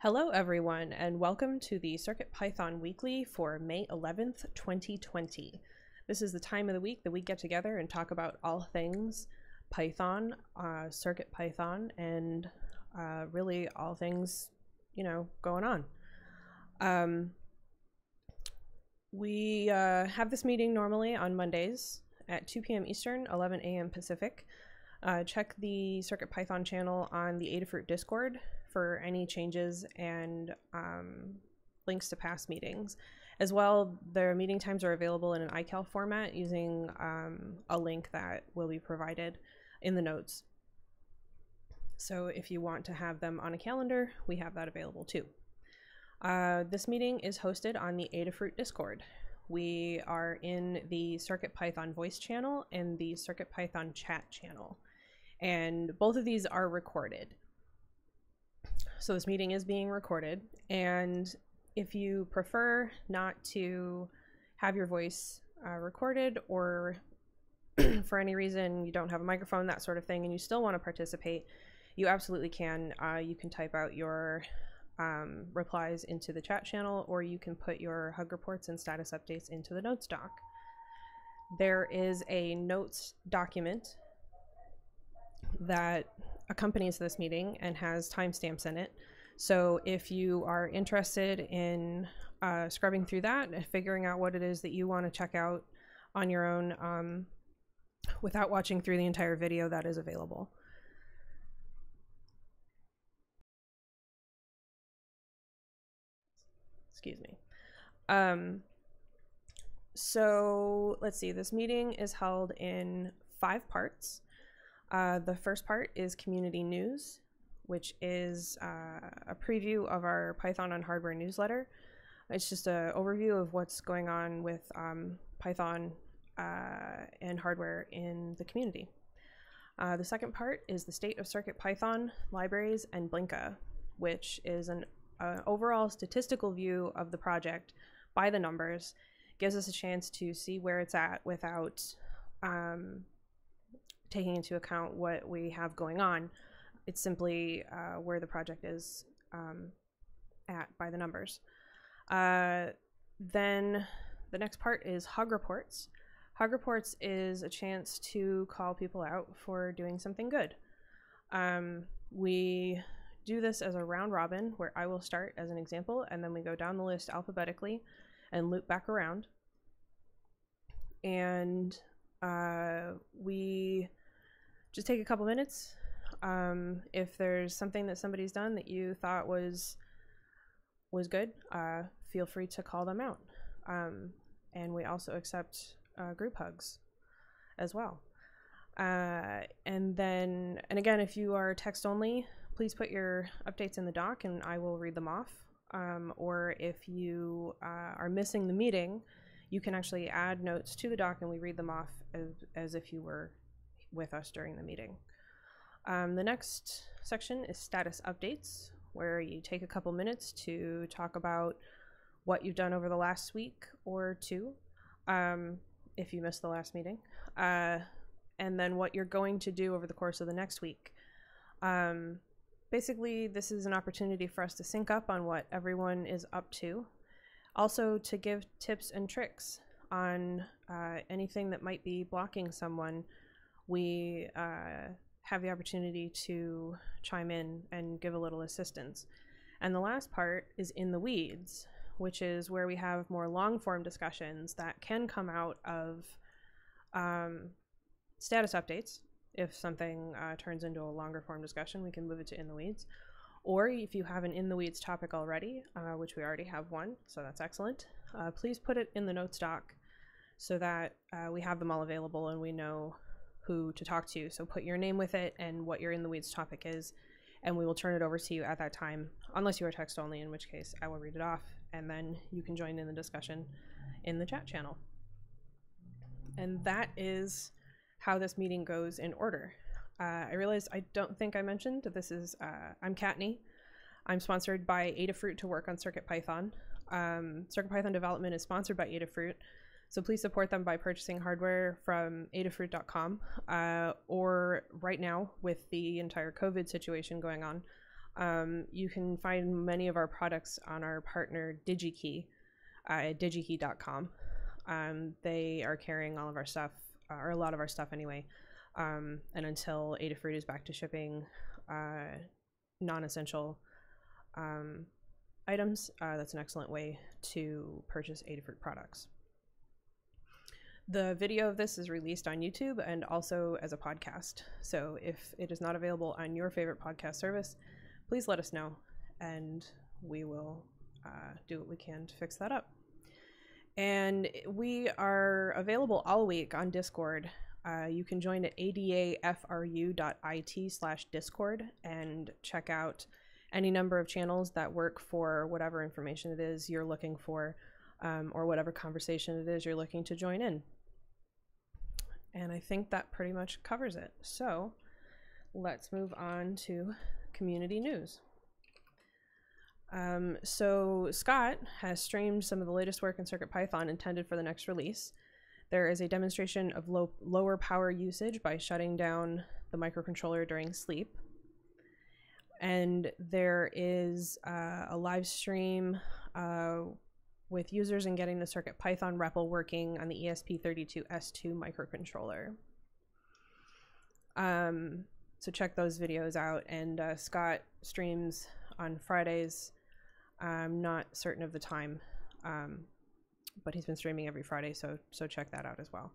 Hello, everyone, and welcome to the Circuit Python Weekly for May 11th, 2020. This is the time of the week that we get together and talk about all things Python, uh, Circuit Python, and uh, really all things, you know, going on. Um, we uh, have this meeting normally on Mondays at 2 p.m. Eastern, 11 a.m. Pacific. Uh, check the Circuit Python channel on the Adafruit Discord for any changes and um, links to past meetings. As well, their meeting times are available in an iCal format using um, a link that will be provided in the notes. So if you want to have them on a calendar, we have that available too. Uh, this meeting is hosted on the Adafruit Discord. We are in the Circuit Python voice channel and the Circuit Python chat channel. And both of these are recorded. So this meeting is being recorded. And if you prefer not to have your voice uh, recorded or for any reason you don't have a microphone, that sort of thing, and you still want to participate, you absolutely can. Uh, you can type out your um, replies into the chat channel, or you can put your hug reports and status updates into the notes doc. There is a notes document that accompanies this meeting and has timestamps in it. So if you are interested in uh, scrubbing through that and figuring out what it is that you want to check out on your own um, without watching through the entire video, that is available. Excuse me. Um, so let's see, this meeting is held in five parts. Uh, the first part is community news, which is uh, a preview of our Python on Hardware newsletter. It's just an overview of what's going on with um, Python uh, and hardware in the community. Uh, the second part is the state of Circuit Python, libraries, and Blinka, which is an uh, overall statistical view of the project by the numbers, gives us a chance to see where it's at without um, taking into account what we have going on. It's simply uh, where the project is um, at by the numbers. Uh, then the next part is Hug Reports. Hug Reports is a chance to call people out for doing something good. Um, we do this as a round robin where I will start as an example and then we go down the list alphabetically and loop back around. And uh, we just take a couple minutes. Um, if there's something that somebody's done that you thought was was good, uh, feel free to call them out. Um, and we also accept uh, group hugs as well. Uh, and then, and again, if you are text only, please put your updates in the doc and I will read them off. Um, or if you uh, are missing the meeting, you can actually add notes to the doc and we read them off as, as if you were with us during the meeting. Um, the next section is status updates, where you take a couple minutes to talk about what you've done over the last week or two, um, if you missed the last meeting, uh, and then what you're going to do over the course of the next week. Um, basically, this is an opportunity for us to sync up on what everyone is up to. Also, to give tips and tricks on uh, anything that might be blocking someone we uh, have the opportunity to chime in and give a little assistance. And the last part is in the weeds, which is where we have more long form discussions that can come out of um, status updates. If something uh, turns into a longer form discussion, we can move it to in the weeds. Or if you have an in the weeds topic already, uh, which we already have one, so that's excellent, uh, please put it in the notes doc so that uh, we have them all available and we know who to talk to. So put your name with it and what your in the weeds topic is, and we will turn it over to you at that time, unless you are text only, in which case I will read it off, and then you can join in the discussion in the chat channel. And that is how this meeting goes in order. Uh, I realize I don't think I mentioned this is, uh, I'm Kattni. I'm sponsored by Adafruit to work on CircuitPython. Um, CircuitPython development is sponsored by Adafruit. So please support them by purchasing hardware from adafruit.com uh, or right now with the entire COVID situation going on, Um, you can find many of our products on our partner DigiKey uh, at digikey.com. Um, they are carrying all of our stuff, uh, or a lot of our stuff anyway. Um, and until Adafruit is back to shipping uh, non essential um, items, uh, that's an excellent way to purchase Adafruit products. The video of this is released on YouTube and also as a podcast. So if it is not available on your favorite podcast service, please let us know and we will uh, do what we can to fix that up. And we are available all week on Discord. Uh, you can join at adafru.it slash discord and check out any number of channels that work for whatever information it is you're looking for um, or whatever conversation it is you're looking to join in. And I think that pretty much covers it. So let's move on to community news. Um, so Scott has streamed some of the latest work in CircuitPython intended for the next release. There is a demonstration of low, lower power usage by shutting down the microcontroller during sleep. And there is uh, a live stream uh, with users and getting the CircuitPython REPL working on the ESP32S2 microcontroller. Um, so check those videos out. And uh, Scott streams on Fridays. I'm not certain of the time, um, but he's been streaming every Friday, so so check that out as well.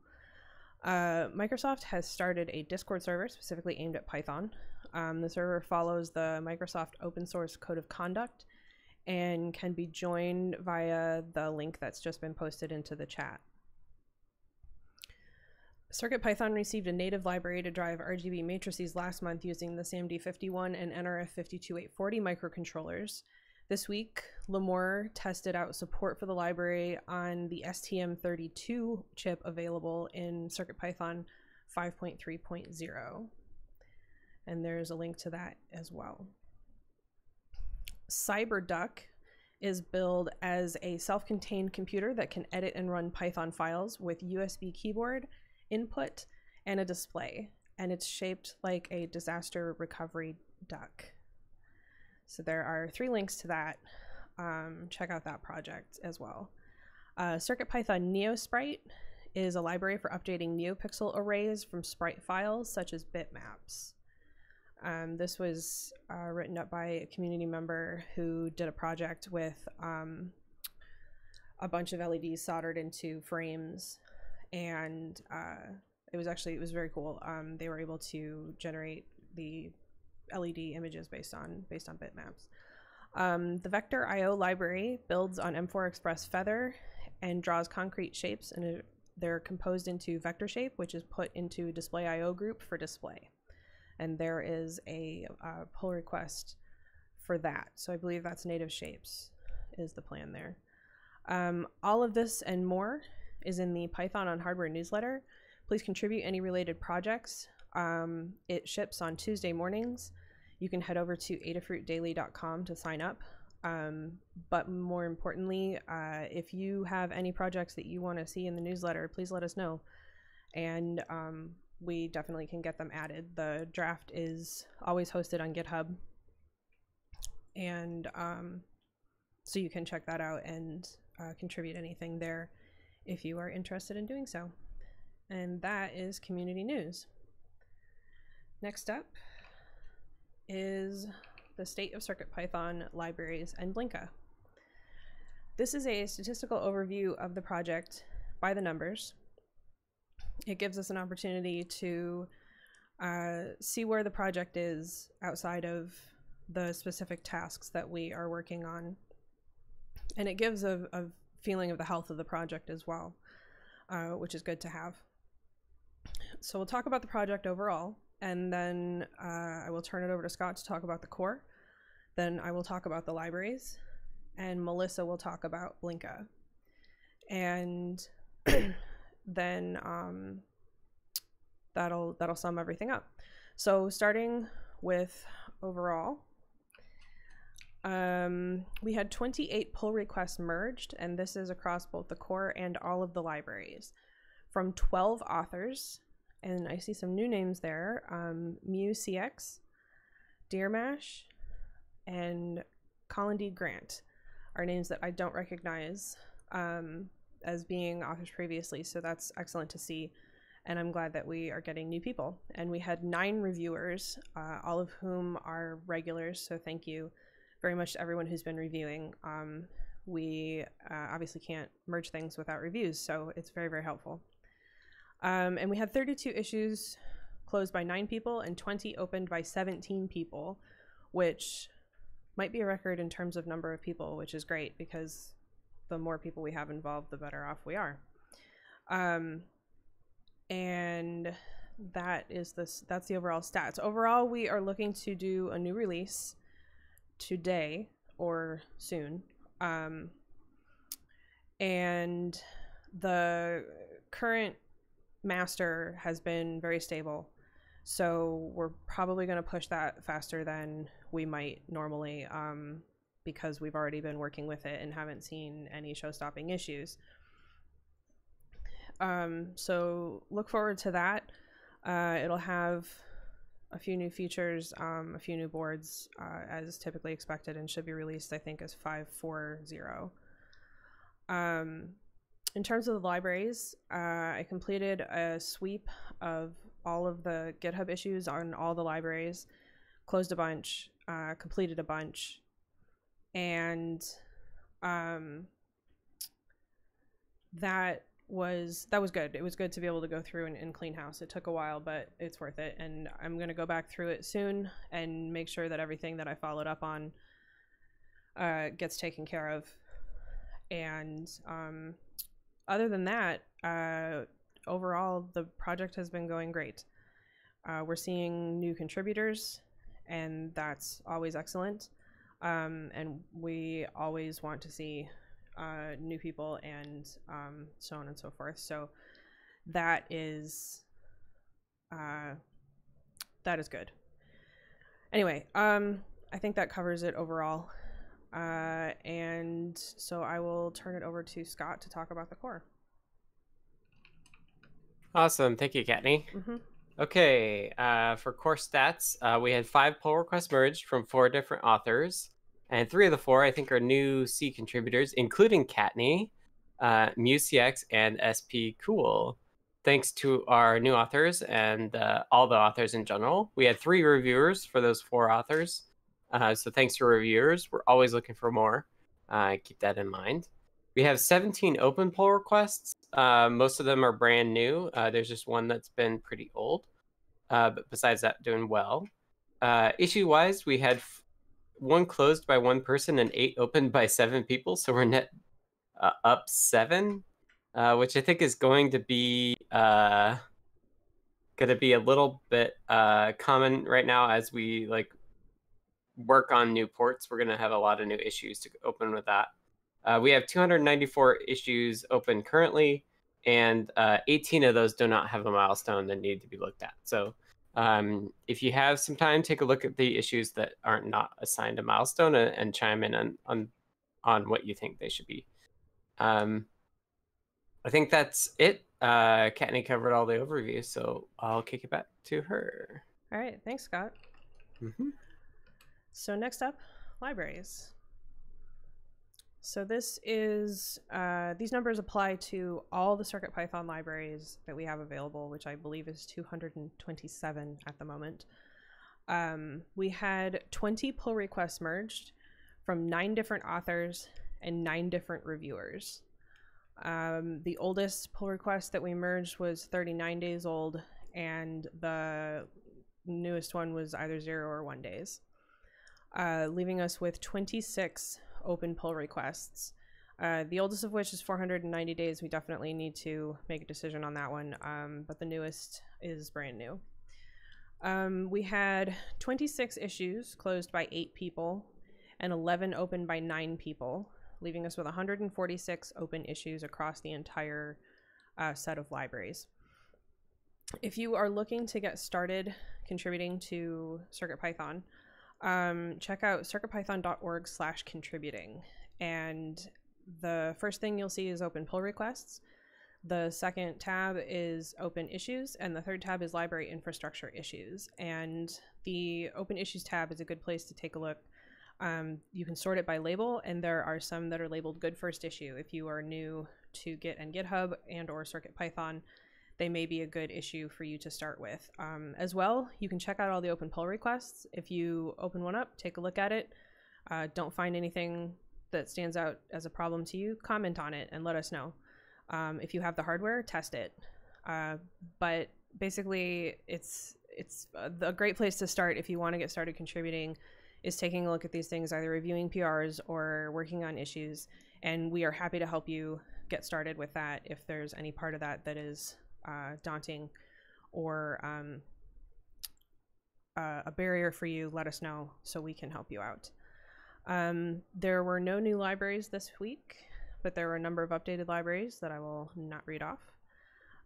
Uh, Microsoft has started a Discord server specifically aimed at Python. Um, the server follows the Microsoft open source code of conduct and can be joined via the link that's just been posted into the chat. CircuitPython received a native library to drive RGB matrices last month using the SAMD51 and NRF52840 microcontrollers. This week, Limor tested out support for the library on the STM32 chip available in CircuitPython 5.3.0. And there's a link to that as well. CyberDuck is billed as a self-contained computer that can edit and run Python files with USB keyboard, input, and a display. And it's shaped like a disaster recovery duck. So there are three links to that. Um, check out that project as well. Uh, CircuitPython NeoSprite is a library for updating NeoPixel arrays from sprite files such as bitmaps. Um, this was uh, written up by a community member who did a project with um, a bunch of LEDs soldered into frames, and uh, it was actually it was very cool. Um, they were able to generate the LED images based on based on bitmaps. Um, the Vector IO library builds on M4 Express Feather and draws concrete shapes, and they're composed into vector shape, which is put into display IO group for display and there is a uh, pull request for that. So I believe that's native shapes is the plan there. Um, all of this and more is in the Python on Hardware newsletter. Please contribute any related projects. Um, it ships on Tuesday mornings. You can head over to adafruitdaily.com to sign up. Um, but more importantly, uh, if you have any projects that you want to see in the newsletter, please let us know. And um, we definitely can get them added. The draft is always hosted on GitHub. And um, so you can check that out and uh, contribute anything there if you are interested in doing so. And that is community news. Next up is the state of CircuitPython libraries and Blinka. This is a statistical overview of the project by the numbers it gives us an opportunity to uh, see where the project is outside of the specific tasks that we are working on. And it gives a, a feeling of the health of the project as well, uh, which is good to have. So we'll talk about the project overall, and then uh, I will turn it over to Scott to talk about the core. Then I will talk about the libraries, and Melissa will talk about Blinka. And then um, that'll that'll sum everything up. So starting with overall, um, we had 28 pull requests merged, and this is across both the core and all of the libraries from 12 authors. And I see some new names there um, MuCX, Deermash, and Colin D. Grant are names that I don't recognize um, as being authors previously, so that's excellent to see. And I'm glad that we are getting new people. And we had nine reviewers, uh, all of whom are regulars, so thank you very much to everyone who's been reviewing. Um, we uh, obviously can't merge things without reviews, so it's very, very helpful. Um, and we had 32 issues closed by nine people and 20 opened by 17 people, which might be a record in terms of number of people, which is great because the more people we have involved, the better off we are. Um, and that is this that's the overall stats. Overall, we are looking to do a new release today or soon. Um, and the current master has been very stable. So we're probably going to push that faster than we might normally um, because we've already been working with it and haven't seen any show stopping issues. Um, so look forward to that. Uh, it'll have a few new features, um, a few new boards uh, as typically expected and should be released, I think, as 540. Um, in terms of the libraries, uh, I completed a sweep of all of the GitHub issues on all the libraries, closed a bunch, uh, completed a bunch, and um, that was that was good. It was good to be able to go through and, and, clean house. It took a while, but it's worth it. And I'm gonna go back through it soon and make sure that everything that I followed up on uh, gets taken care of. And um, other than that, uh, overall the project has been going great. Uh, we're seeing new contributors, and that's always excellent. Um, and we always want to see uh, new people and um, so on and so forth. So that is uh, that is good. Anyway, um, I think that covers it overall. Uh, and so I will turn it over to Scott to talk about the core. Awesome. Thank you, Kattni. Mm-hmm. Okay, uh, for core stats, uh, we had five pull requests merged from four different authors. And three of the four, I think, are new C contributors, including Kattni, uh, MuseCX, and SP Cool. Thanks to our new authors and uh, all the authors in general. We had three reviewers for those four authors. Uh, so thanks to reviewers. We're always looking for more. Uh, keep that in mind. We have 17 open pull requests. Uh, most of them are brand new. Uh, there's just one that's been pretty old. Uh, but besides that, doing well. Uh, issue wise, we had one closed by one person and eight opened by seven people. So we're net uh, up seven, which I think is going to be going to be a little bit common right now as we like work on new ports. We're going to have a lot of new issues to open with that. Uh, we have 294 issues open currently, and uh, 18 of those do not have a milestone that need to be looked at. So um, if you have some time, take a look at the issues that aren't not assigned a milestone and, and chime in on, on on what you think they should be. Um, I think that's it. Uh, Kattni covered all the overview, so I'll kick it back to her. All right, thanks, Scott. Mm-hmm. So next up, libraries. So this is, uh, these numbers apply to all the CircuitPython libraries that we have available, which I believe is 227 at the moment. Um, we had 20 pull requests merged from nine different authors and nine different reviewers. Um, the oldest pull request that we merged was 39 days old, and the newest one was either zero or one days, uh, leaving us with 26 open pull requests. Uh, the oldest of which is 490 days. We definitely need to make a decision on that one, um, but the newest is brand new. Um, we had 26 issues closed by eight people and 11 open by nine people, leaving us with 146 open issues across the entire uh, set of libraries. If you are looking to get started contributing to CircuitPython, um, check out circuitpython.org slash contributing. And the first thing you'll see is open pull requests. The second tab is open issues, and the third tab is library infrastructure issues. And the open issues tab is a good place to take a look Um, you can sort it by label, and there are some that are labeled good first issue. If you are new to Git and GitHub and or Circuit Python, they may be a good issue for you to start with. Um, as well, you can check out all the open pull requests. If you open one up, take a look at it. Uh, don't find anything that stands out as a problem to you, comment on it and let us know. Um, if you have the hardware, test it. Uh, but basically, it's it's a great place to start if you want to get started contributing is taking a look at these things, either reviewing PRs or working on issues. And we are happy to help you get started with that if there's any part of that that is uh, daunting or um, uh, a barrier for you, let us know so we can help you out. Um, there were no new libraries this week, but there were a number of updated libraries that I will not read off.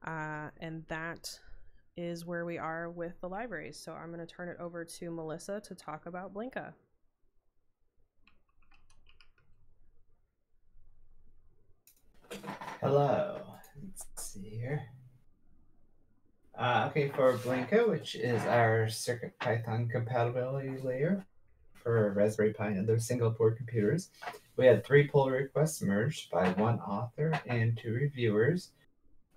Uh, and that is where we are with the libraries. So I'm going to turn it over to Melissa to talk about Blinka. Hello. Let's see here. Uh, okay, for Blinka, which is our Circuit Python compatibility layer for Raspberry Pi and other single board computers, we had three pull requests merged by one author and two reviewers.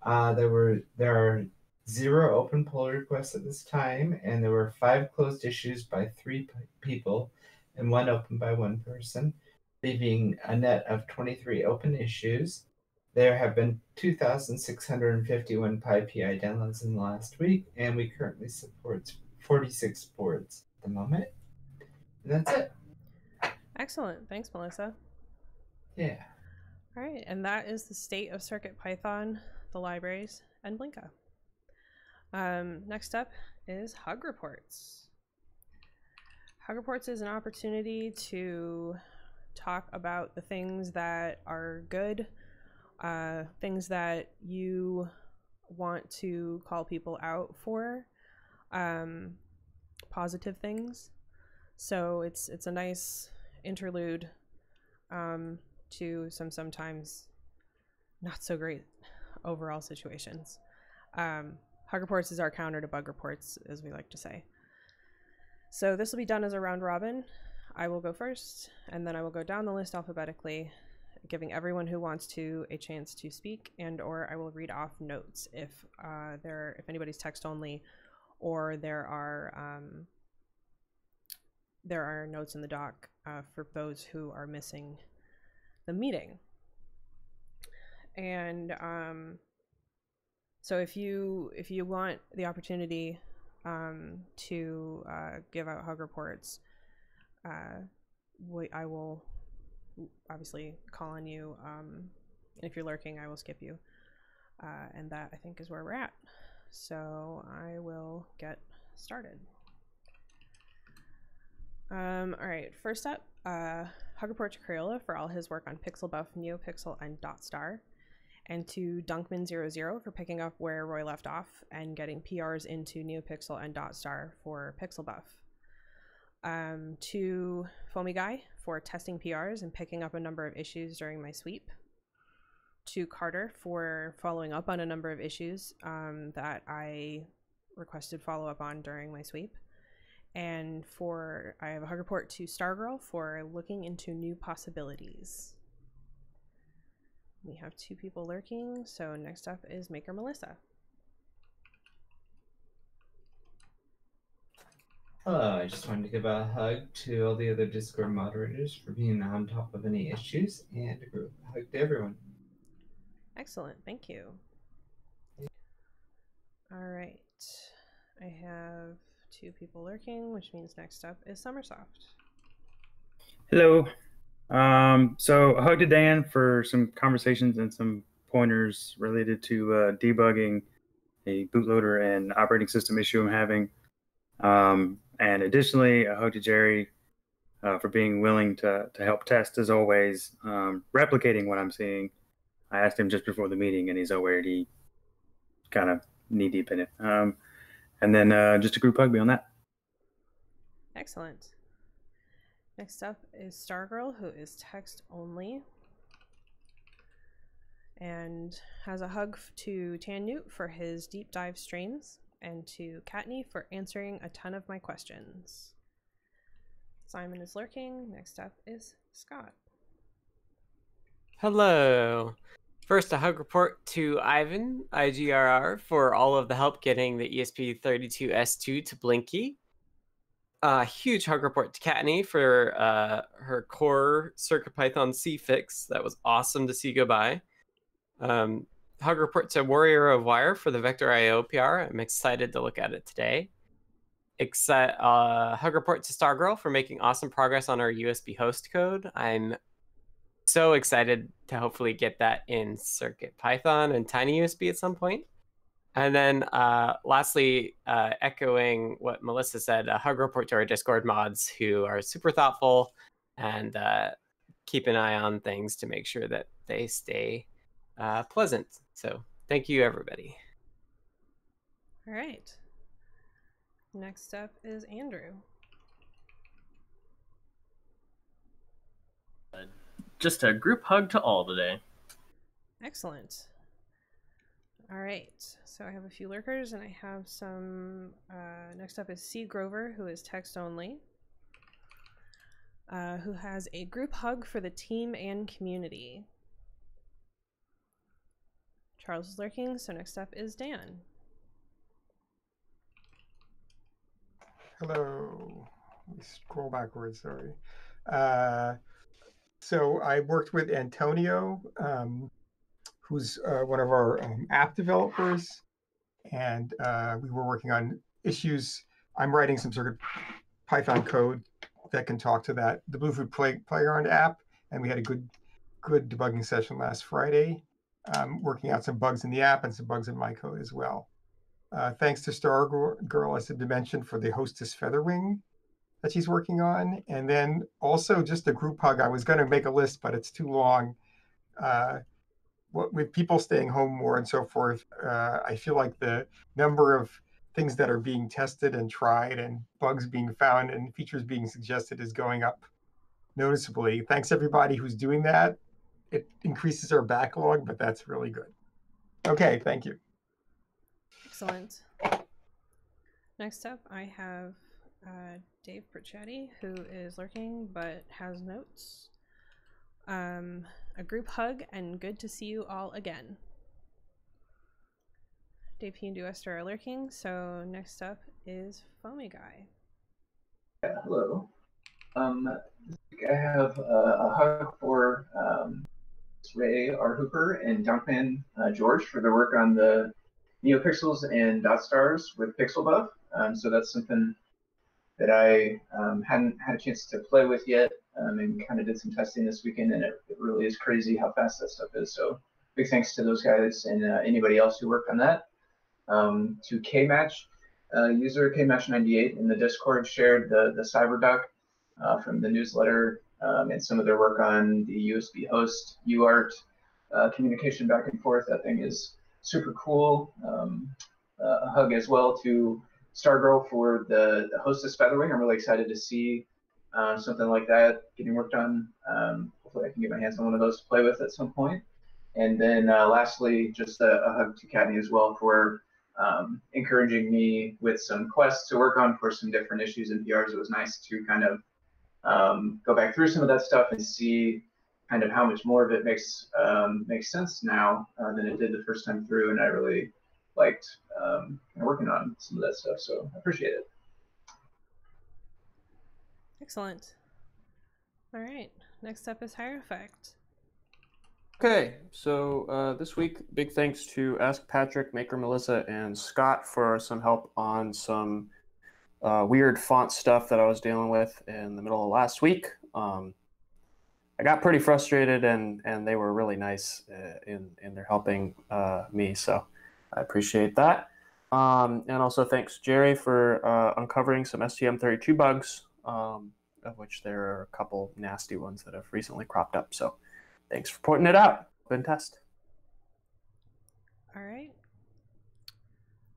Uh, there were there are zero open pull requests at this time, and there were five closed issues by three people and one open by one person, leaving a net of 23 open issues. There have been 2,651 PyPI downloads in the last week, and we currently support 46 boards at the moment. And that's it. Excellent. Thanks, Melissa. Yeah. All right, and that is the state of Circuit Python, the libraries, and Blinka. Um, next up is Hug Reports. Hug Reports is an opportunity to talk about the things that are good uh, things that you want to call people out for, um, positive things. So it's it's a nice interlude um, to some sometimes not so great overall situations. Um, Hug reports is our counter to bug reports, as we like to say. So this will be done as a round robin. I will go first, and then I will go down the list alphabetically, giving everyone who wants to a chance to speak and or I will read off notes if uh, there if anybody's text only or there are um, there are notes in the doc uh, for those who are missing the meeting. And um, so if you if you want the opportunity um, to uh, give out hug reports, uh, we, I will obviously call on you. Um, if you're lurking, I will skip you. Uh, and that I think is where we're at. So I will get started. Um, all right, first up, uh, Hug report to Crayola for all his work on PixelBuf, NeoPixel, and DotStar, and to Dunkman00 for picking up where Roy left off and getting PRs into NeoPixel and DotStar for PixelBuf. Um, to Foamy Guy for testing PRs and picking up a number of issues during my sweep. To Carter for following up on a number of issues um, that I requested follow up on during my sweep. And for, I have a hug report to Stargirl for looking into new possibilities. We have two people lurking, so next up is Maker Melissa. Hello, I just wanted to give a hug to all the other Discord moderators for being on top of any issues and a group hug to everyone. Excellent, thank you. All right, I have two people lurking, which means next up is Sommersoft. Hello. Um, so a hug to Dan for some conversations and some pointers related to uh, debugging a bootloader and operating system issue I'm having. Um, and additionally, a hug to Jerry uh, for being willing to, to help test as always, um, replicating what I'm seeing. I asked him just before the meeting, and he's already kind of knee deep in it. Um, and then uh, just a group hug beyond that. Excellent. Next up is Stargirl, who is text only. And has a hug to Tannewt for his deep dive strains and to Kattni for answering a ton of my questions. Simon is lurking. Next up is Scott. Hello. First, a hug report to Ivan, IGRR, for all of the help getting the ESP32S2 to Blinky. A huge hug report to Kattni for uh, her core CircuitPython C fix. That was awesome to see go by. Um, hug report to Warrior of Wire for the Vector IO PR. I'm excited to look at it today. Exci- uh, hug report to Stargirl for making awesome progress on our USB host code. I'm so excited to hopefully get that in Circuit Python and Tiny USB at some point. And then uh, lastly, uh, echoing what Melissa said, a hug report to our Discord mods who are super thoughtful and uh, keep an eye on things to make sure that they stay uh, pleasant. So thank you, everybody. All right. Next up is Andrew. Just a group hug to all today. Excellent. All right. So I have a few lurkers, and I have some. Uh, next up is C. Grover, who is text only, uh, who has a group hug for the team and community. Charles is lurking, so next up is Dan. Hello. Me scroll backwards. Sorry. Uh, so I worked with Antonio, um, who's uh, one of our um, app developers, and uh, we were working on issues. I'm writing some sort of Python code that can talk to that the Bluefruit Play, Playground app, and we had a good good debugging session last Friday, um, working out some bugs in the app and some bugs in my code as well. Uh, thanks to Stargirl as a dimension for the Hostess Featherwing that she's working on. And then also just a group hug. I was going to make a list, but it's too long. Uh, what, with people staying home more and so forth, uh, I feel like the number of things that are being tested and tried and bugs being found and features being suggested is going up noticeably. Thanks everybody who's doing that. It increases our backlog, but that's really good. Okay, thank you. Excellent. Next up, I have uh, Dave Perchetti, who is lurking but has notes. Um, a group hug and good to see you all again. Dave P and Duester are lurking, so next up is Foamy Guy. Yeah, hello. Um, I have uh, a hug for um, Ray R. Hooper and Dunkman uh, George for their work on the NeoPixels and dot stars with PixelBuf. Um, so that's something that I um, hadn't had a chance to play with yet, um, and kind of did some testing this weekend, and it, it, really is crazy how fast that stuff is. So big thanks to those guys and uh, anybody else who worked on that. Um, to Kmatch, uh, user Kmatch98 in the Discord shared the the CyberDuck uh, from the newsletter um, and some of their work on the USB host UART uh, communication back and forth. That thing is super cool. Um, uh, a hug as well to Stargirl for the, the Hostess Featherwing. I'm really excited to see uh, something like that getting worked on. Um, hopefully, I can get my hands on one of those to play with at some point. And then uh, lastly, just a, a, hug to Kattni as well for um, encouraging me with some quests to work on for some different issues and PRs. It was nice to kind of um, go back through some of that stuff and see kind of how much more of it makes um, makes sense now uh, than it did the first time through. And I really liked um, working on some of that stuff. So I appreciate it. Excellent. All right. Next up is Hierophect. Okay, so uh, this week, big thanks to Ask Patrick, Maker Melissa, and Scott for some help on some uh, weird font stuff that I was dealing with in the middle of last week. Um, I got pretty frustrated, and and they were really nice uh, in in their helping uh, me. So I appreciate that. Um, and also thanks Jerry for uh, uncovering some STM32 bugs, um, of which there are a couple nasty ones that have recently cropped up. So thanks for pointing it out. Good test. All right.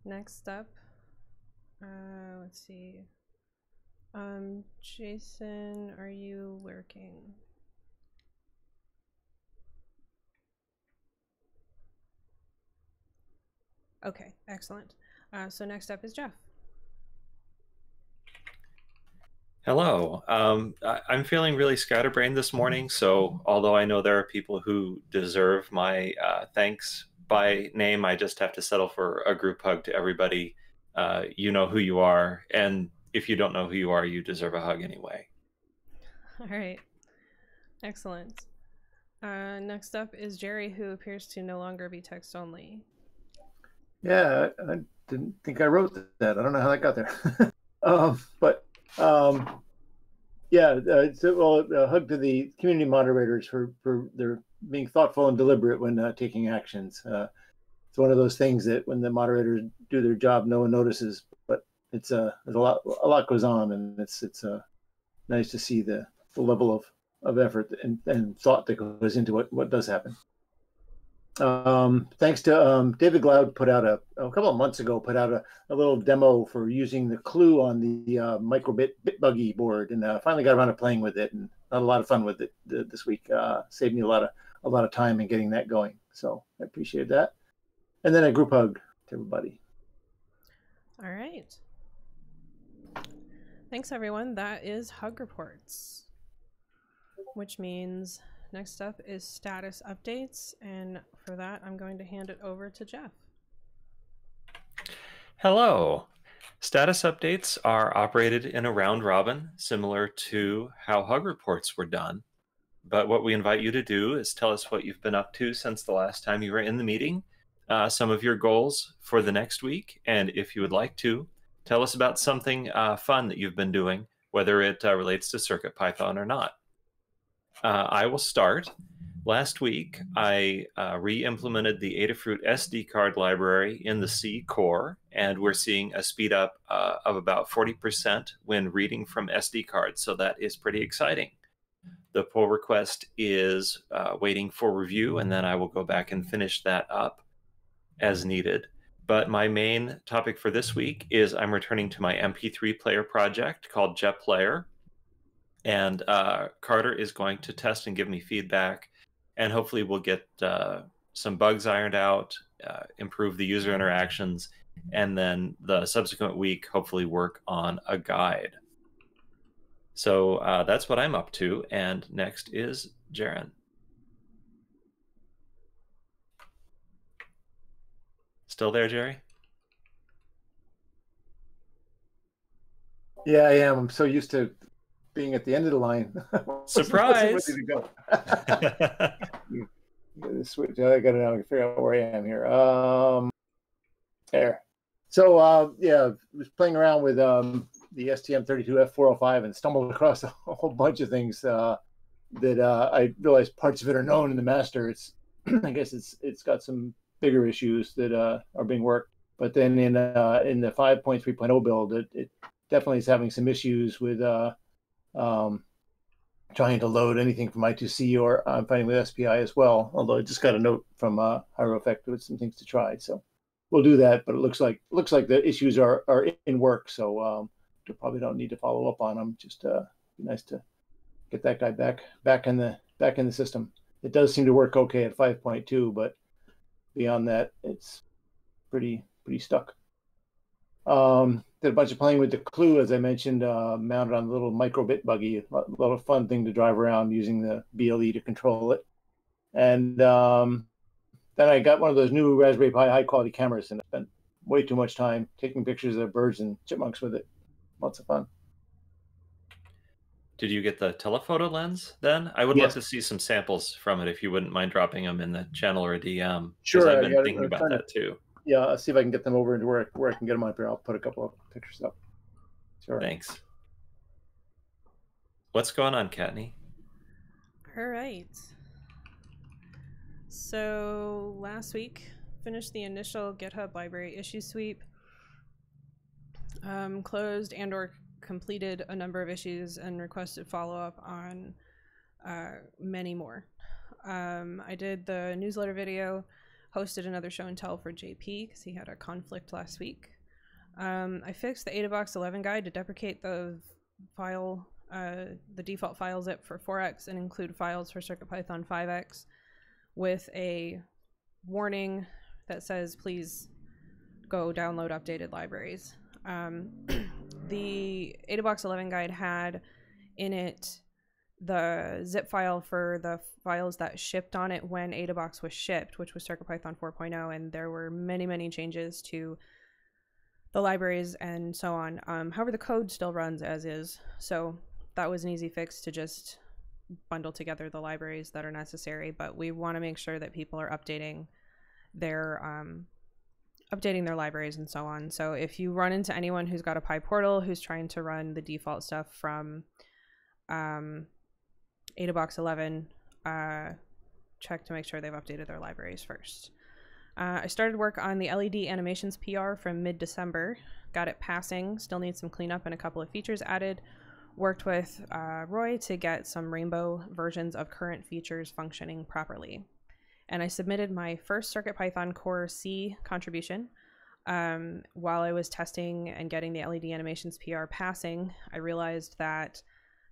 Next up, uh, let's see. Um, Jason, are you working? Okay, excellent. Uh, so next up is Jeff. Hello. Um, I, am feeling really scatterbrained this morning. So, although I know there are people who deserve my uh, thanks by name, I just have to settle for a group hug to everybody. Uh, you know who you are. And if you don't know who you are, you deserve a hug anyway. All right. Excellent. Uh, next up is Jerry, who appears to no longer be text only. Yeah, I, I didn't think I wrote that. I don't know how that got there. um, but um, yeah, uh, so, well, a hug to the community moderators for, for their being thoughtful and deliberate when uh, taking actions. Uh, it's one of those things that when the moderators do their job, no one notices, but it's a uh, there's a lot a lot goes on, and it's it's uh, nice to see the, the level of, of effort and, and thought that goes into what, what does happen. Um, thanks to um, David Glaude put out a, a couple of months ago put out a, a little demo for using the clue on the uh, microbit bitbuggy board and uh, finally got around to playing with it and had a lot of fun with it this week. Uh, saved me a lot of a lot of time in getting that going. So I appreciate that and then a group hug to everybody all right thanks everyone that is hug reports which means Next up is status updates, and for that, I'm going to hand it over to Jeff. Hello. Status updates are operated in a round robin, similar to how Hug reports were done. But what we invite you to do is tell us what you've been up to since the last time you were in the meeting, uh, some of your goals for the next week, and if you would like to, tell us about something uh, fun that you've been doing, whether it uh, relates to CircuitPython or not. Uh, I will start. Last week, I uh, re-implemented the Adafruit SD card library in the C core, and we're seeing a speed up uh, of about 40% when reading from SD cards. So that is pretty exciting. The pull request is uh, waiting for review, and then I will go back and finish that up as needed. But my main topic for this week is I'm returning to my MP3 player project called Jet Player and uh, Carter is going to test and give me feedback, and hopefully we'll get uh, some bugs ironed out, uh, improve the user interactions, and then the subsequent week hopefully work on a guide. So uh, that's what I'm up to, and next is Jaren. Still there, Jerry? Yeah, I am. I'm so used to being at the end of the line. Surprise! switch. I got to figure out where I am here. Um, there. So uh, yeah, I was playing around with um, the STM32F405 and stumbled across a whole bunch of things uh, that uh, I realized parts of it are known in the master. It's I guess it's it's got some bigger issues that uh, are being worked. But then in uh, in the 5.3.0 build, it, it definitely is having some issues with uh, um, trying to load anything from I2C or I'm finding with SPI as well. Although I just got a note from uh, Hierophect with some things to try, so we'll do that. But it looks like looks like the issues are are in work, so um, we probably don't need to follow up on them. Just uh, be nice to get that guy back back in the back in the system. It does seem to work okay at 5.2, but beyond that, it's pretty pretty stuck. Um, did a bunch of playing with the Clue, as I mentioned, uh, mounted on a little microbit buggy. A of fun thing to drive around using the BLE to control it. And um, then I got one of those new Raspberry Pi high quality cameras and I spent way too much time taking pictures of birds and chipmunks with it. Lots of fun. Did you get the telephoto lens then? I would yes. love to see some samples from it if you wouldn't mind dropping them in the channel or a DM. Sure. I've been thinking about that too yeah, I'll see if I can get them over into where, where I can get them up here. I'll put a couple of pictures up. Sure. Thanks. What's going on, Kattni? All right. So last week, finished the initial GitHub library issue sweep. Um, closed and or completed a number of issues and requested follow-up on uh, many more. Um, I did the newsletter video hosted another show and tell for JP because he had a conflict last week. Um, I fixed the AdaBox 11 guide to deprecate the file, uh, the default file zip for 4x and include files for CircuitPython 5x with a warning that says please go download updated libraries. Um, the AdaBox 11 guide had in it the zip file for the files that shipped on it when AdaBox was shipped, which was CircuitPython 4.0, and there were many, many changes to the libraries and so on. Um, however, the code still runs as is, so that was an easy fix to just bundle together the libraries that are necessary. But we want to make sure that people are updating their um, updating their libraries and so on. So if you run into anyone who's got a PyPortal who's trying to run the default stuff from um, AdaBox 11, uh, check to make sure they've updated their libraries first. Uh, I started work on the LED animations PR from mid-December. Got it passing. Still need some cleanup and a couple of features added. Worked with uh, Roy to get some rainbow versions of current features functioning properly. And I submitted my first CircuitPython Core C contribution. Um, while I was testing and getting the LED animations PR passing, I realized that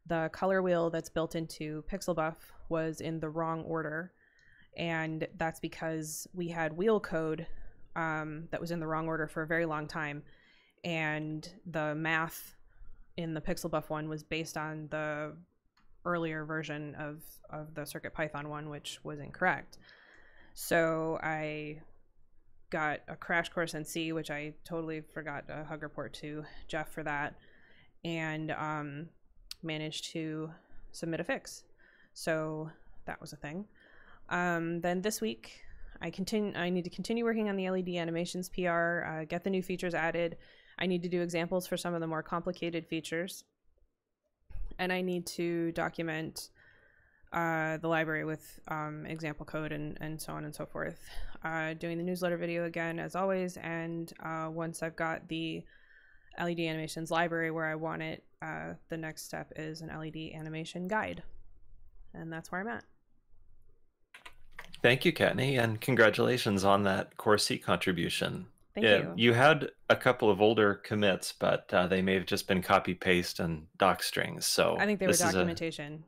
the color wheel that's built into PixelBuf was in the wrong order. And that's because we had wheel code um, that was in the wrong order for a very long time. And the math in the PixelBuf one was based on the earlier version of, of the CircuitPython one, which was incorrect. So I got a crash course in C, which I totally forgot to hug report to Jeff for that. And um, managed to submit a fix. So that was a thing. Um, then this week, I continue. I need to continue working on the LED animations PR, uh, get the new features added. I need to do examples for some of the more complicated features, and I need to document uh, the library with um, example code and, and so on and so forth. Uh, doing the newsletter video again as always, and uh, once I've got the LED animations library where I want it, uh, the next step is an LED animation guide. And that's where I'm at. Thank you, Kattni, and congratulations on that Core C contribution. Thank yeah, you. You had a couple of older commits, but uh, they may have just been copy paste and doc strings. So I think they were is a- documentation.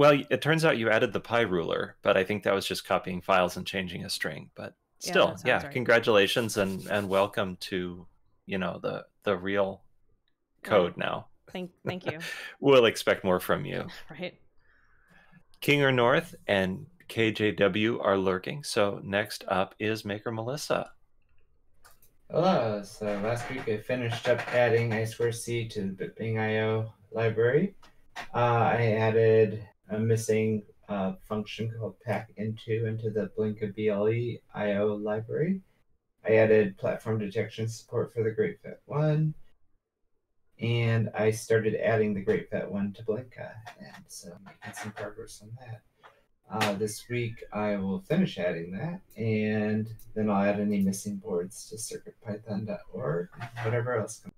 Well, it turns out you added the PyRuler, but I think that was just copying files and changing a string. But still, that sounds yeah, right. congratulations and and welcome to you know the the real code now. Thank, thank you. We'll expect more from you. right. King or North and KJW are lurking. So next up is Maker Melissa. Hello. So last week I finished up adding I2C to the Bing.io library. Uh, I added a missing uh, function called pack into into the Blinka BLE IO library. I added platform detection support for the GreatFET 1. And I started adding the GreatFET 1 to Blinka. And so making some progress on that. Uh, this week I will finish adding that, and then I'll add any missing boards to circuitpython.org, whatever else comes.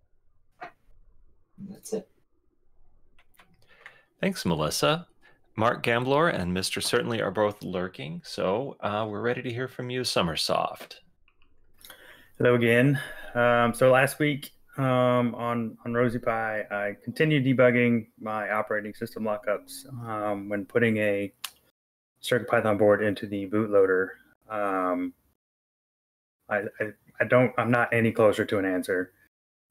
That's it. Thanks, Melissa. Mark Gamblor and Mr. Certainly are both lurking, so uh, we're ready to hear from you, Sommersoft. Hello again. Um, so last week um, on on RosiePi, I continued debugging my operating system lockups um, when putting a CircuitPython board into the bootloader. Um, I, I I don't I'm not any closer to an answer,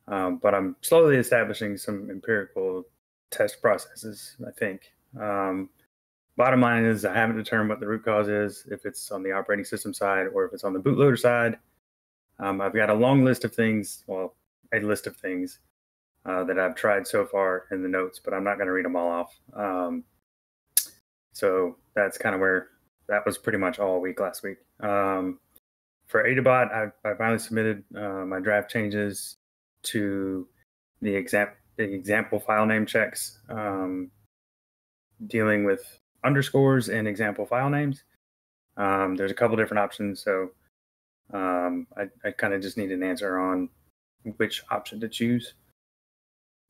um, but I'm slowly establishing some empirical test processes. I think. Um, bottom line is I haven't determined what the root cause is, if it's on the operating system side or if it's on the bootloader side. Um, I've got a long list of things, well, a list of things uh, that I've tried so far in the notes, but I'm not going to read them all off. Um, so that's kind of where that was pretty much all week last week. Um, for Adabot, I, I finally submitted uh, my draft changes to the, the example file name checks, um, dealing with underscores and example file names. Um, there's a couple different options, so um, I, I kind of just need an answer on which option to choose.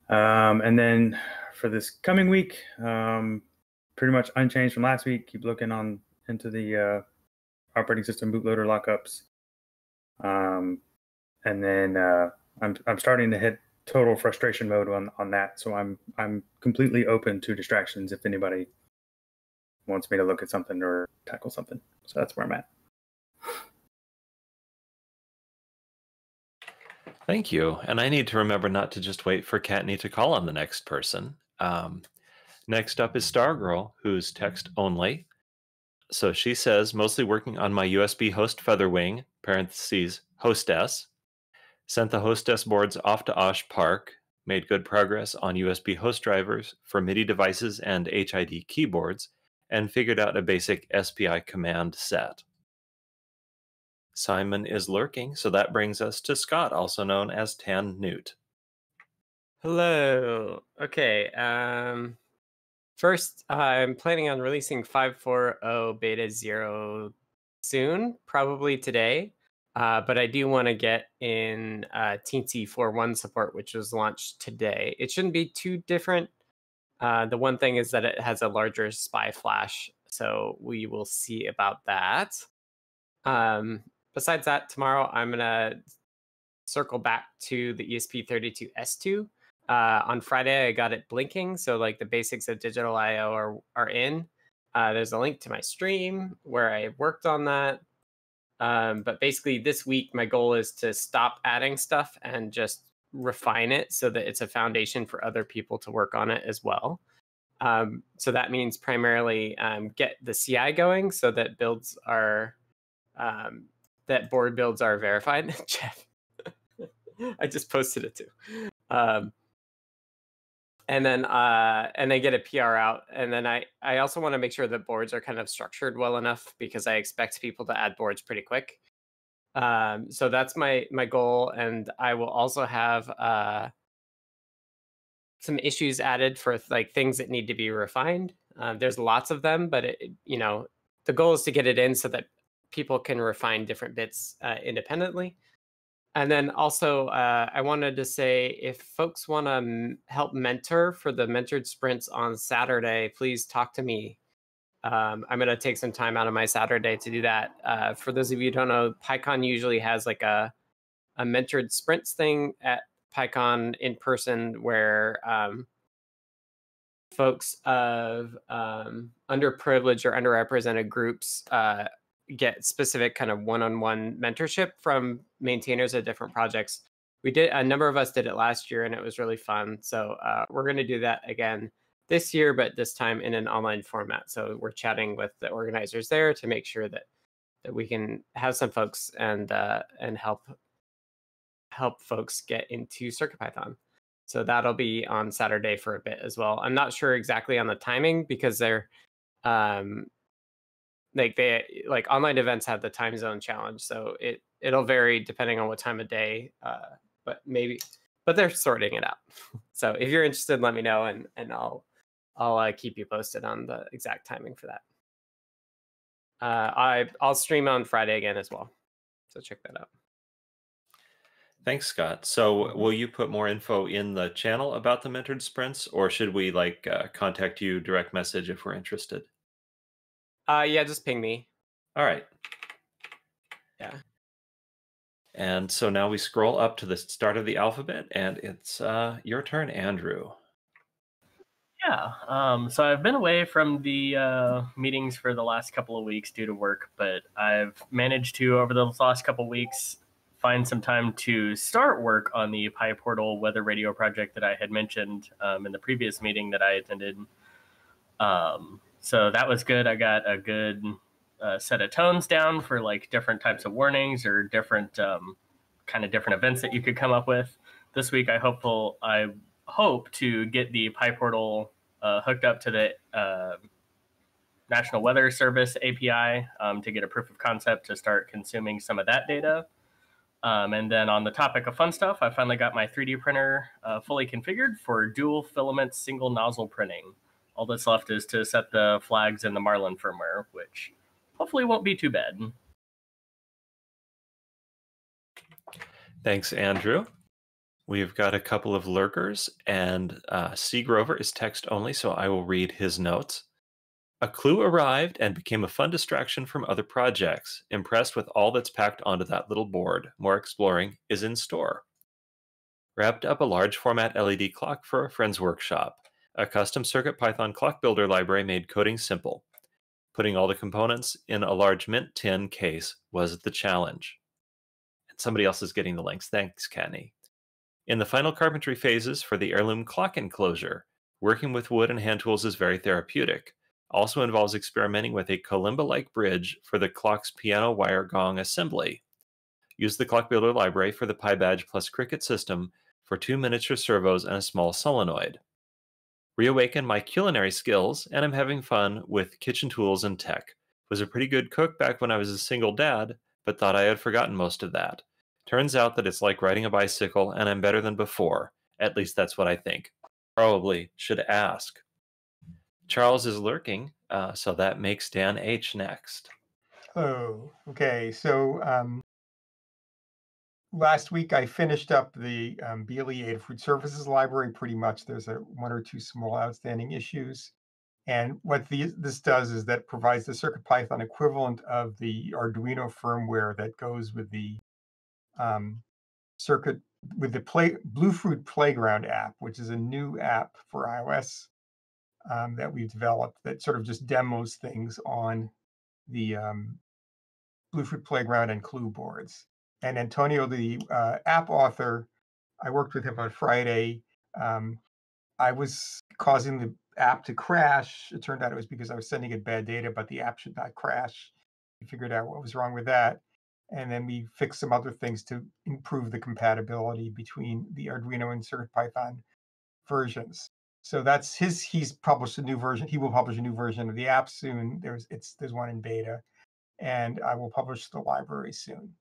Um, and then for this coming week, um, pretty much unchanged from last week. Keep looking on into the uh, operating system bootloader lockups. Um, and then uh, I'm I'm starting to hit total frustration mode on on that. So I'm I'm completely open to distractions if anybody wants me to look at something or tackle something. So that's where I'm at. Thank you. And I need to remember not to just wait for Kattni to call on the next person. Um, next up is Stargirl, who's text only. So she says, mostly working on my USB host Featherwing, parentheses, hostess. Sent the hostess boards off to Osh Park. Made good progress on USB host drivers for MIDI devices and HID keyboards. And figured out a basic SPI command set. Simon is lurking, so that brings us to Scott, also known as Tannewt. Hello. Okay. Um, first, I'm planning on releasing 5.4.0 beta 0 soon, probably today. Uh, but I do want to get in uh, Teensy 4.1 support, which was launched today. It shouldn't be too different. Uh, the one thing is that it has a larger SPI flash, so we will see about that. Um, besides that, tomorrow I'm gonna circle back to the ESP32S2. Uh, on Friday, I got it blinking, so like the basics of digital I/O are are in. Uh, there's a link to my stream where I worked on that. Um, but basically, this week my goal is to stop adding stuff and just refine it so that it's a foundation for other people to work on it as well. Um, so that means primarily um, get the CI going so that builds are um, that board builds are verified. Jeff, I just posted it too. And then uh, and then get a PR out. And then I I also want to make sure that boards are kind of structured well enough because I expect people to add boards pretty quick. Um, so that's my my goal, and I will also have uh, some issues added for like things that need to be refined. Uh, there's lots of them, but it, you know the goal is to get it in so that people can refine different bits uh, independently. And then also, uh, I wanted to say if folks want to m- help mentor for the mentored sprints on Saturday, please talk to me. Um, I'm going to take some time out of my Saturday to do that. Uh, for those of you who don't know, PyCon usually has like a, a mentored sprints thing at PyCon in person where um, folks of um, underprivileged or underrepresented groups uh, get specific kind of one-on-one mentorship from maintainers of different projects. We did a number of us did it last year and it was really fun. So uh, we're going to do that again this year, but this time in an online format. So we're chatting with the organizers there to make sure that that we can have some folks and uh, and help help folks get into CircuitPython. So that'll be on Saturday for a bit as well. I'm not sure exactly on the timing because they're um, like they like online events have the time zone challenge so it it'll vary depending on what time of day uh but maybe but they're sorting it out so if you're interested let me know and and i'll i'll uh, keep you posted on the exact timing for that uh i i'll stream on friday again as well so check that out Thanks, Scott. So, will you put more info in the channel about the mentored sprints, or should we like uh, contact you direct message if we're interested? Uh, yeah, just ping me. All right. Yeah. And so now we scroll up to the start of the alphabet, and it's uh, your turn, Andrew. Yeah. Um, so I've been away from the uh, meetings for the last couple of weeks due to work, but I've managed to, over the last couple of weeks, find some time to start work on the PyPortal weather radio project that I had mentioned um, in the previous meeting that I attended. Um, so that was good. I got a good uh, set of tones down for like different types of warnings or different um, kind of different events that you could come up with. This week, I hopeful I hope to get the PyPortal uh, hooked up to the uh, National Weather Service API um, to get a proof of concept to start consuming some of that data. Um, and then on the topic of fun stuff, I finally got my 3D printer uh, fully configured for dual filament single nozzle printing all that's left is to set the flags in the Marlin firmware, which hopefully won't be too bad. Thanks, Andrew. We've got a couple of lurkers, and uh, C. Grover is text only, so I will read his notes. A clue arrived and became a fun distraction from other projects. Impressed with all that's packed onto that little board. More exploring is in store. Wrapped up a large format LED clock for a friend's workshop. A custom CircuitPython clock builder library made coding simple. Putting all the components in a large mint tin case was the challenge. And somebody else is getting the links. Thanks, Kattni. In the final carpentry phases for the heirloom clock enclosure, working with wood and hand tools is very therapeutic. Also involves experimenting with a kalimba like bridge for the clock's piano wire gong assembly. Use the Clock Builder library for the PyBadge plus Crickit system for two miniature servos and a small solenoid. Reawaken my culinary skills, and I'm having fun with kitchen tools and tech. Was a pretty good cook back when I was a single dad, but thought I had forgotten most of that. Turns out that it's like riding a bicycle, and I'm better than before. At least that's what I think. Probably should ask. Charles is lurking, uh, so that makes Dan H next. Oh, okay. So um, last week I finished up the um, BLE Adafruit Services Library pretty much. There's a one or two small outstanding issues. And what the, this does is that provides the CircuitPython equivalent of the Arduino firmware that goes with the um, circuit with the play Bluefruit Playground app, which is a new app for iOS um, that we've developed that sort of just demos things on the um, Bluefruit Playground and Clue boards. And Antonio, the uh, app author, I worked with him on Friday. Um, I was causing the app to crash. It turned out it was because I was sending it bad data, but the app should not crash. We figured out what was wrong with that. And then we fixed some other things to improve the compatibility between the Arduino and CircuitPython versions. So that's his. He's published a new version. He will publish a new version of the app soon. There's it's there's one in beta, and I will publish the library soon.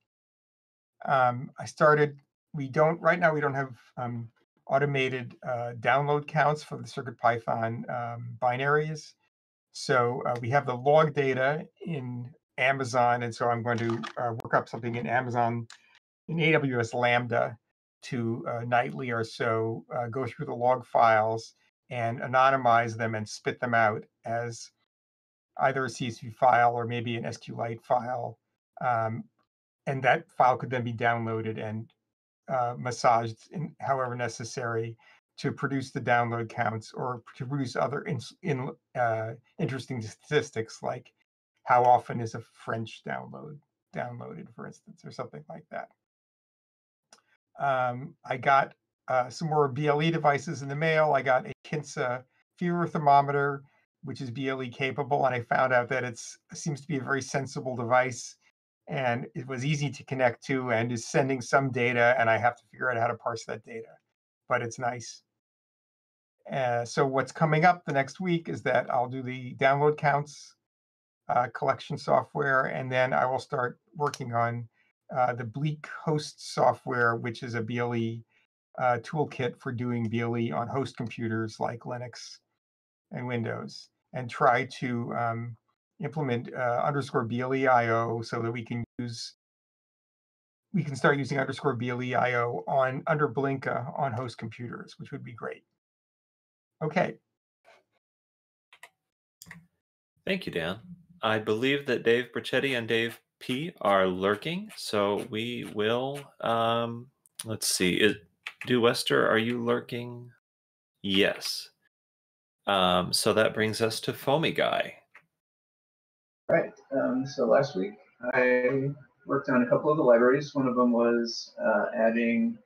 Um, I started. We don't right now. We don't have um, automated uh, download counts for the CircuitPython um, binaries. So uh, we have the log data in Amazon, and so I'm going to uh, work up something in Amazon in AWS Lambda to uh, nightly or so uh, go through the log files and anonymize them and spit them out as either a CSV file or maybe an SQLite file. Um, and that file could then be downloaded and uh, massaged in however necessary to produce the download counts or to produce other in, in uh, interesting statistics like how often is a French download downloaded, for instance, or something like that. Um, I got uh, some more BLE devices in the mail. I got a Kinsa fever thermometer, which is BLE capable, and I found out that it's seems to be a very sensible device, and it was easy to connect to, and is sending some data, and I have to figure out how to parse that data, but it's nice. Uh, so what's coming up the next week is that I'll do the download counts uh, collection software, and then I will start working on uh, the Bleak host software, which is a BLE uh, toolkit for doing BLE on host computers like Linux and Windows, and try to um, implement uh, underscore BLE IO so that we can use we can start using underscore BLE IO on under Blinka on host computers, which would be great. Okay. Thank you, Dan. I believe that Dave Brachetti and Dave P are lurking, so we will. Um, let's see. Is, do Wester, are you lurking? Yes. Um, so that brings us to Foamy Guy. Right. Um, so last week I worked on a couple of the libraries. One of them was uh, adding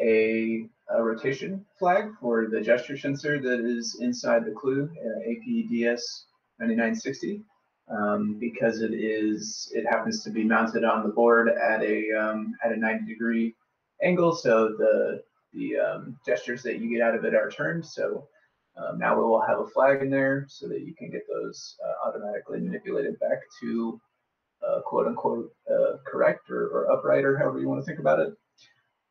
a, a, rotation flag for the gesture sensor that is inside the Clue uh, APDS 9960. Um, because it is it happens to be mounted on the board at a um, at a 90 degree angle, so the the um, gestures that you get out of it are turned. So um, now we will have a flag in there so that you can get those uh, automatically manipulated back to uh, quote unquote uh, correct or, or, upright or however you want to think about it.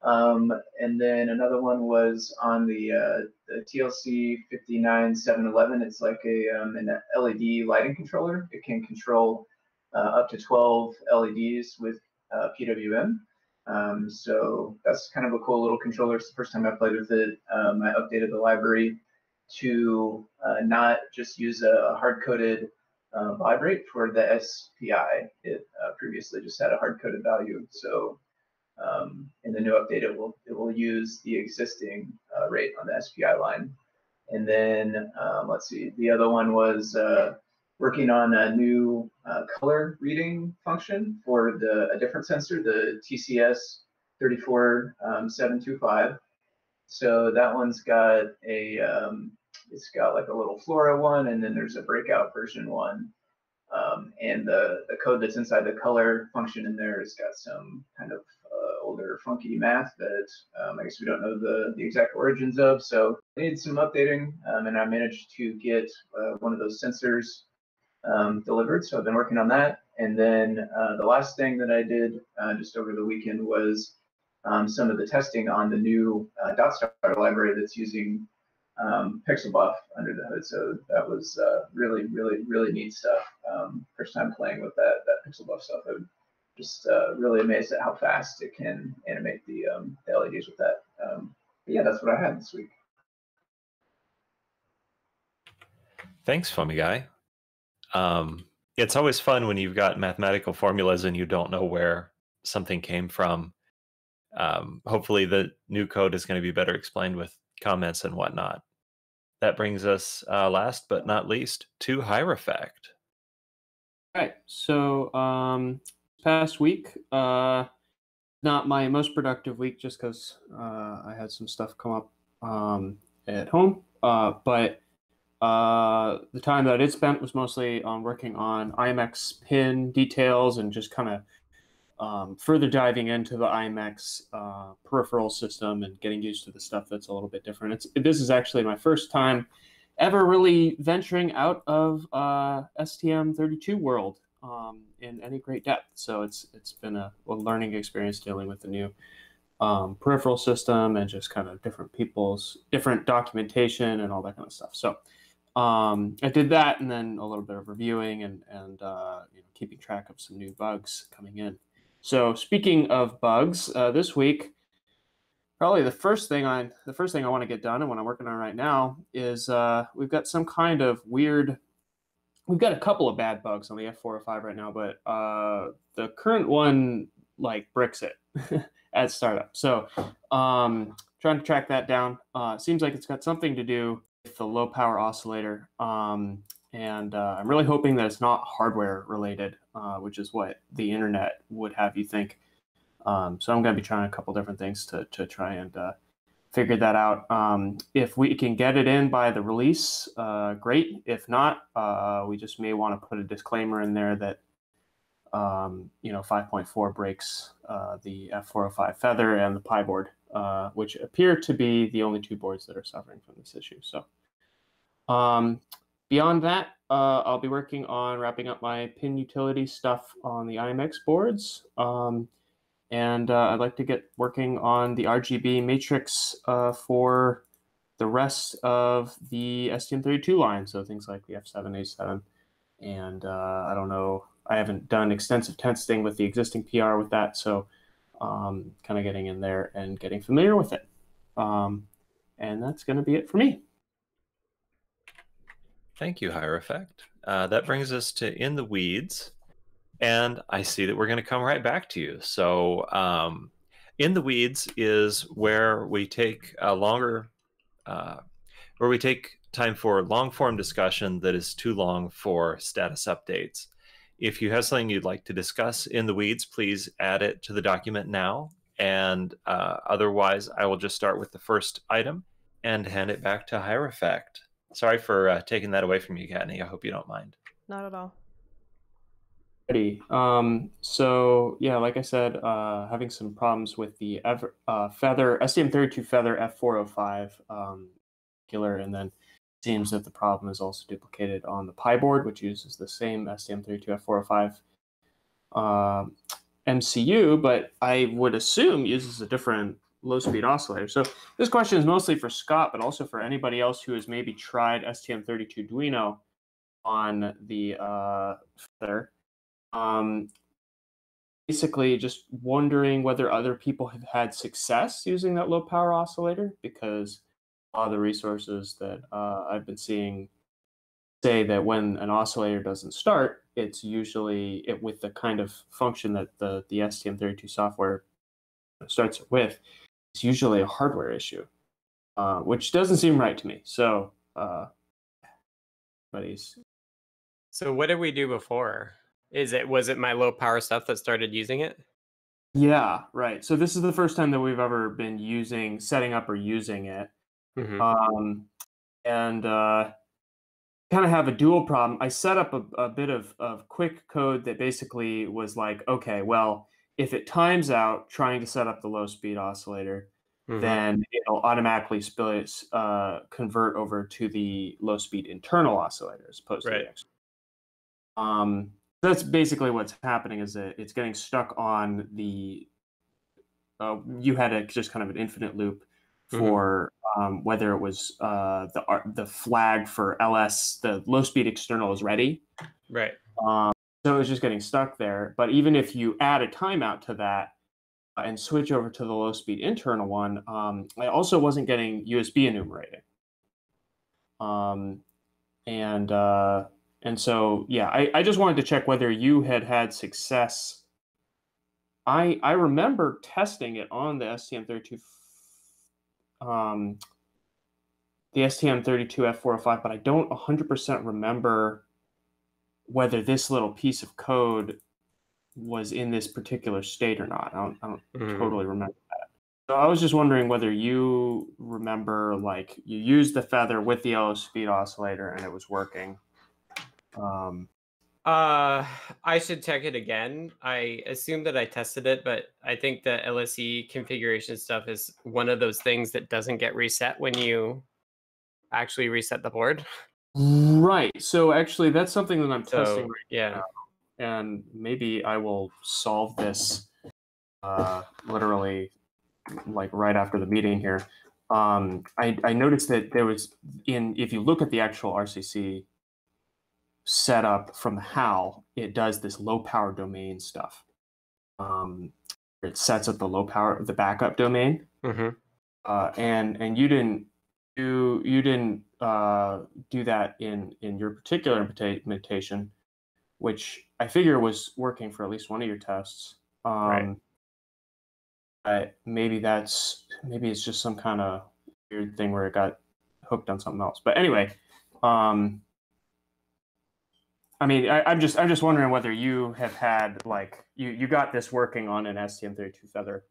Um, and then another one was on the, uh, the TLC 59711. It's like a um, an LED lighting controller. It can control uh, up to 12 LEDs with uh, PWM. Um, so that's kind of a cool little controller. It's the first time I played with it. Um, I updated the library to uh, not just use a hard-coded uh, baudrate for the SPI. It uh, previously just had a hard-coded value. So um, in the new update, it will it will use the existing uh, rate on the SPI line. And then um, let's see, the other one was uh, working on a new uh, color reading function for the a different sensor, the TCS 34725. So that one's got a um, it's got like a little Flora one, and then there's a breakout version one. Um, and the, the code that's inside the color function in there has got some kind of uh, older funky math that um, I guess we don't know the, the exact origins of. So I need some updating, um, and I managed to get uh, one of those sensors um, delivered. So I've been working on that. And then uh, the last thing that I did uh, just over the weekend was um, some of the testing on the new uh, DotStar library that's using um, PixelBuf under the hood. So that was uh, really, really, really neat stuff. Um, first time playing with that that PixelBuf stuff. I'm just uh, really amazed at how fast it can animate the, um, the LEDs with that. Um, yeah, that's what I had this week. Thanks, Foamy Guy. Um, it's always fun when you've got mathematical formulas and you don't know where something came from. Um, hopefully, the new code is going to be better explained with comments and whatnot that brings us uh, last but not least to Hierophect. All right. So um, past week, uh, not my most productive week, just because uh, I had some stuff come up um, at home. Uh, but uh, the time that it spent was mostly on working on IMX pin details and just kind of um, further diving into the IMX uh, peripheral system and getting used to the stuff that's a little bit different. It's this is actually my first time ever really venturing out of uh, STM32 world um, in any great depth. So it's it's been a, a learning experience dealing with the new um, peripheral system and just kind of different people's different documentation and all that kind of stuff. So um, I did that and then a little bit of reviewing and and uh, you know, keeping track of some new bugs coming in. So speaking of bugs, uh, this week, probably the first thing I the first thing I want to get done and what I'm working on right now is uh, we've got some kind of weird. We've got a couple of bad bugs on the F405 right now, but uh, the current one like bricks it at startup. So um, trying to track that down. Uh, seems like it's got something to do with the low power oscillator. Um, and uh, I'm really hoping that it's not hardware related, uh, which is what the internet would have you think. Um, so I'm going to be trying a couple different things to to try and uh, figure that out. Um, if we can get it in by the release, uh, great. If not, uh, we just may want to put a disclaimer in there that um, you know 5.4 breaks uh, the F405 Feather and the pyboard, which appear to be the only two boards that are suffering from this issue. So. Beyond that, uh, I'll be working on wrapping up my pin utility stuff on the IMX boards. Um, and uh, I'd like to get working on the RGB matrix uh, for the rest of the STM32 line. So things like the F7A7. And uh, I don't know, I haven't done extensive testing with the existing PR with that. So um, kind of getting in there and getting familiar with it. Um, and that's going to be it for me. Thank you, Hierophect. Uh, that brings us to In the Weeds. And I see that we're going to come right back to you. So, um, In the Weeds is where we take a longer, uh, where we take time for long form discussion that is too long for status updates. If you have something you'd like to discuss in the weeds, please add it to the document now. And uh, otherwise, I will just start with the first item and hand it back to Hierophect. Sorry for uh, taking that away from you, Kattni. I hope you don't mind. Not at all. Ready. Um, so yeah, like I said, uh, having some problems with the ever, uh, Feather STM32 Feather F405 um, killer, and then seems that the problem is also duplicated on the pyboard, which uses the same STM32 F405 uh, MCU, but I would assume uses a different low speed oscillator. So this question is mostly for Scott, but also for anybody else who has maybe tried STM32duino on the uh, Feather. Um, basically, just wondering whether other people have had success using that low power oscillator because all the resources that uh, I've been seeing say that when an oscillator doesn't start, it's usually it, with the kind of function that the, the STM32 software starts with, it's usually a hardware issue, uh, which doesn't seem right to me. So, uh, buddies. So what did we do before? Is it was it my low power stuff that started using it? Yeah, right. So this is the first time that we've ever been using setting up or using it. Mhm. Um, and uh, kind of have a dual problem. I set up a, a bit of, of quick code that basically was like, okay, well, if it times out trying to set up the low speed oscillator, Mhm. then it'll automatically split, uh, convert over to the low speed internal oscillator as opposed to the external. Um, that's basically what's happening is that it's getting stuck on the. Uh, you had a just kind of an infinite loop Mhm. for um, whether it was uh, the ar- the flag for LS, the low speed external is ready. Right. Um, so it was just getting stuck there. But even if you add a timeout to that uh, and switch over to the low speed internal one, um, I also wasn't getting USB enumerating. Um, and uh, and so yeah, I, I just wanted to check whether you had had success. I I remember testing it on the STM32 um, the STM32F405, but I don't 100% remember whether this little piece of code was in this particular state or not. I don't, I don't Mhm. totally remember that. So I was just wondering whether you remember, like, you used the feather with the LO speed oscillator and it was working. Um, Uh, I should check it again. I assume that I tested it, but I think the LSE configuration stuff is one of those things that doesn't get reset when you actually reset the board. right. So actually, that's something that I'm So testing right yeah, and maybe I will solve this uh, literally like right after the meeting here. Um, I, I noticed that there was in if you look at the actual RCC setup from the HAL, it does this low power domain stuff. Um, it sets up the low power the backup domain, hmm uh, and and you didn't you you didn't uh, do that in in your particular implementation, which I figure was working for at least one of your tests. Um, Right. But maybe that's maybe it's just some kind of weird thing where it got hooked on something else. But anyway, um, I mean, I, I'm just I'm just wondering whether you have had like you you got this working on an STM32 feather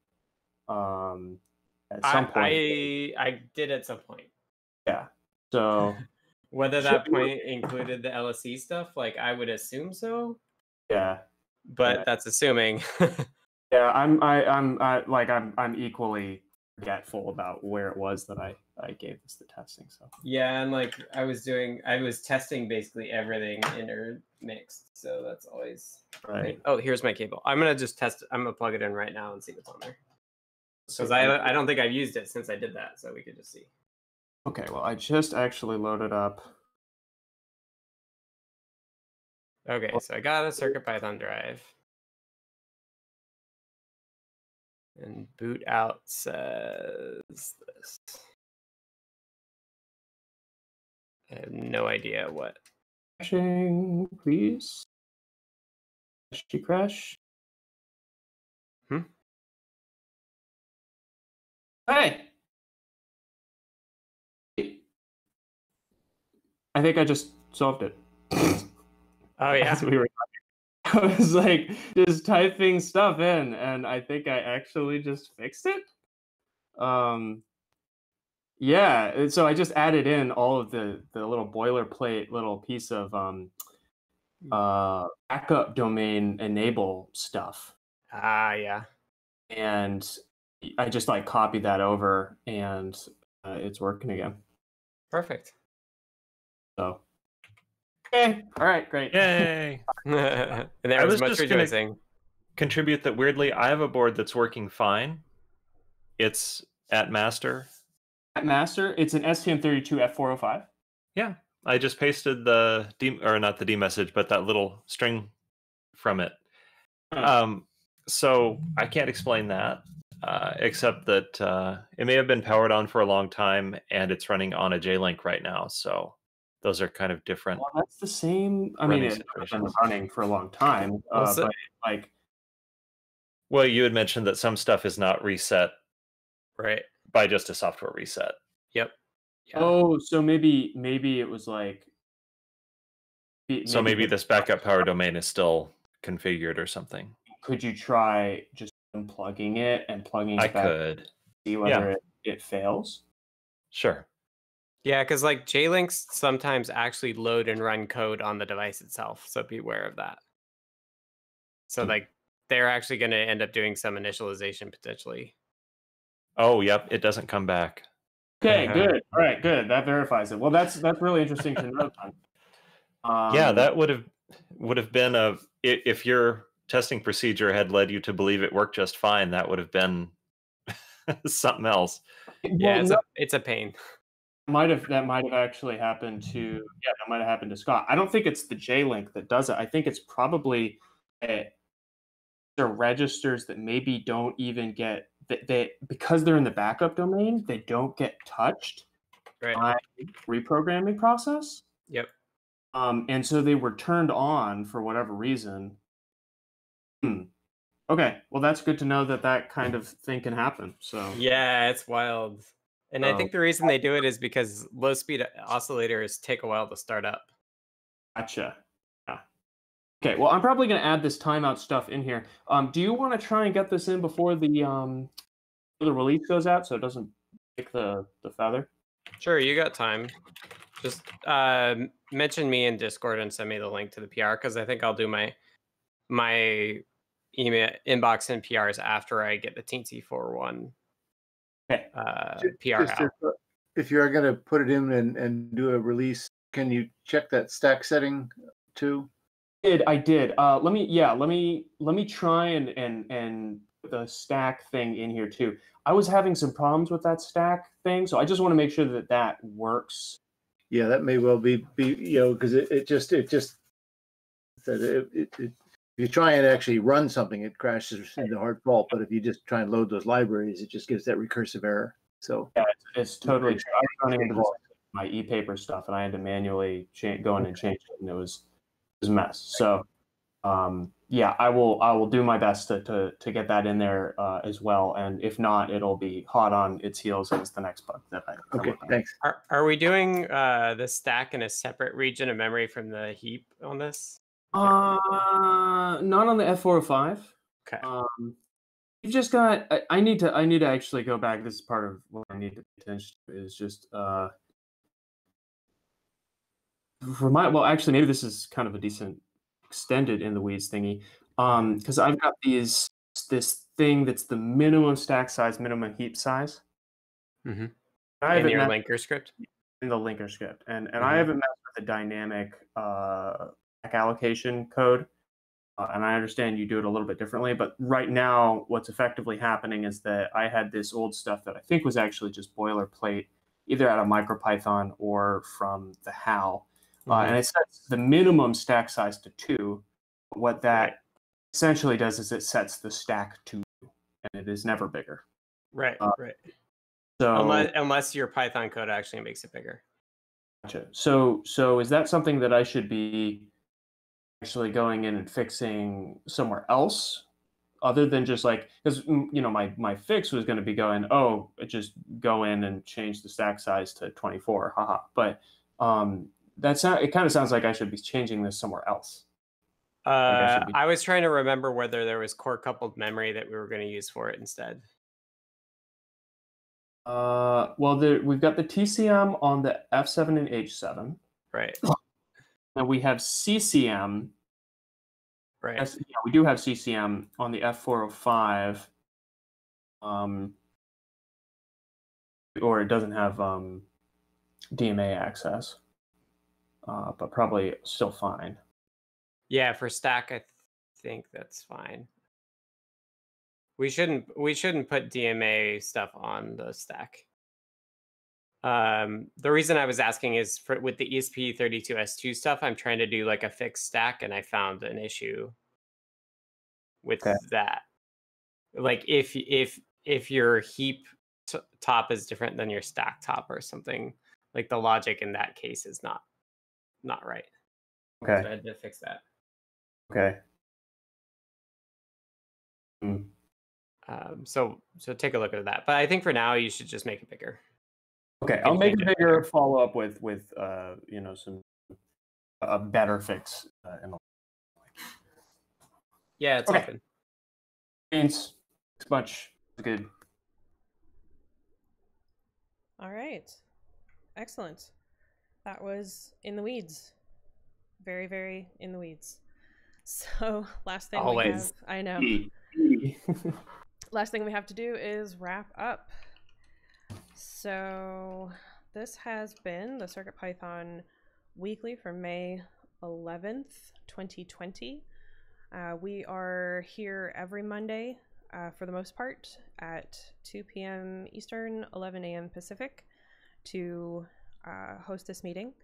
um, at some I, point. I I did at some point. yeah. So Whether that point included the LSE stuff, like I would assume so, yeah. but Yeah. that's assuming. Yeah, I'm I, I'm I, like I'm I'm equally forgetful about where it was that I I gave this the testing. So yeah, and like I was doing, I was testing basically everything intermixed, so that's always. right. Oh, here's my cable. I'm gonna just test. I'm gonna plug it in right now and see what's on there. Because I I don't think I've used it since I did that, so we could just see. Okay, well I just actually loaded up. Okay, so I got a CircuitPython drive. And boot out says this. I have no idea what. Crashing, please. Crashy crash. Hmm? Hey. I think I just solved it. Oh yeah. we were. I was like just typing stuff in, and I think I actually just fixed it. Um, yeah, so I just added in all of the the little boilerplate little piece of um, uh, backup domain enable stuff, Ah yeah. and I just like copied that over, and uh, it's working again. Perfect. So, okay, all right, great. Yay! and there I was, was much just gonna- rejoicing. Contribute that weirdly, I have a board that's working fine. It's at master. At Master, it's an STM32 F405. Yeah, I just pasted the D or not the D message, but that little string from it. Um, so I can't explain that, uh, except that uh, it may have been powered on for a long time, and it's running on a J-Link right now. So those are kind of different. Well, that's the same. I mean, it's been running for a long time, uh, Well, but like, Well, you had mentioned that some stuff is not reset Right. by just a software reset. Yep. Yeah. oh, so maybe maybe it was like Be- So maybe maybe- this backup power domain is still configured or something. Could you try just unplugging it and plugging it I back? could. See whether it, it fails. Sure. Yeah, because like J-links sometimes actually load and run code on the device itself, so beware of that. So Hmm. like they're actually going to end up doing some initialization potentially. Oh, yep. It doesn't come back. Okay, Uh-huh. good. All right, good. That verifies it. Well, that's that's really interesting to know. Um, yeah, that would have would have been a if your testing procedure had led you to believe it worked just fine. That would have been something else. Yeah, it's no, a it's a pain. Might have that might have actually happened to yeah that might have happened to Scott. I don't think it's the J link that does it. I think it's probably uh, the registers that maybe don't even get that they because they're in the backup domain they don't get touched Right. by reprogramming process. Yep. Um, and so they were turned on for whatever reason. Hmm. Okay, well that's good to know that that kind of thing can happen. So Yeah, it's wild. And I Oh. think the reason they do it is because low speed oscillators take a while to start up. Gotcha. Yeah. Okay. Well, I'm probably going to add this timeout stuff in here. Um, do you want to try and get this in before the um the release goes out so it doesn't break the the feather? Sure, you got time. Just uh, mention me in Discord and send me the link to the PR because I think I'll do my my email inbox and PRs after I get the Teensy 401 Okay. uh, Ju- PR just out. if, uh, you're going to put it in and, and do a release, can you check that stack setting too? Did I did? Uh, let me yeah. Let me let me try and and and the stack thing in here too. I was having some problems with that stack thing, so I just want to make sure that that works. Yeah, that may well be be you know because it, it just it just that it, it, it if you try and actually run something, it crashes into hard fault. But if you just try and load those libraries, it just gives that recursive error. So Yeah, it's, it's totally true. I was running into my e-paper stuff, and I had to manually cha- go in and change it, and it was it was a mess. So, um, yeah, I will I will do my best to to, to get that in there uh, as well. And if not, it'll be hot on its heels as the next bug that I. I okay, thanks. Are, are we doing uh, the stack in a separate region of memory from the heap on this? Uh, not on the F405. Okay. Um, you've just got. I, I need to. I need to actually go back. This is part of what I need to pay attention to. Is just uh, for my. Well, actually, maybe this is kind of a decent extended in the weeds thingy. Um, because I've got these this thing that's the minimum stack size, minimum heap size. Mm-hmm. I In your linker script? in the linker script, and and I Mhm. haven't messed with the dynamic uh, allocation code. Uh, and I understand you do it a little bit differently, but right now, what's effectively happening is that I had this old stuff that I think was actually just boilerplate, either out of MicroPython or from the HAL, uh, and it sets the minimum stack size to two. What that essentially does is it sets the stack to, two, and it is never bigger. Right, Uh, right. So Unless, unless your Python code actually makes it bigger. Gotcha. So, so is that something that I should be actually going in and fixing somewhere else, other than just like because you know my my fix was going to be going oh just go in and change the stack size to 24 haha but um that's not it kind of sounds like I should be changing this somewhere else. I Uh, should be- I was trying to remember whether there was core coupled memory that we were going to use for it instead. Uh, well, there, we've got the TCM on the F7 and H7, Right, and we have CCM right. Yes, yeah, we do have CCM on the F405. Um, or it doesn't have um, DMA access, uh, but probably still fine. Yeah, for stack, I th- think that's fine. We shouldn't we shouldn't put DMA stuff on the stack. Um, the reason I was asking is for with the E ESP32S2 stuff, I'm trying to do like a fixed stack, and I found an issue with Okay. that. Like if if if your heap t- top is different than your stack top or something, like the logic in that case is not not right. So I Okay. had to fix that. Okay. Hmm. Um, so so take a look at that. But I think for now you should just make it bigger. Okay. I'll make change it it bigger. Follow up with with uh, you know some a better fix uh, in the Yeah, it's Okay. open. Thanks much. Good. All right. Excellent. That was in the weeds. Very, very in the weeds. So, last thing we Always. have, I know. last thing we have to do is wrap up. So, this has been the Circuit Python weekly for May 11th, 2020. Uh, we are here every Monday uh, for the most part at 2 p.m. Eastern, 11 a.m. Pacific to uh, host this meeting.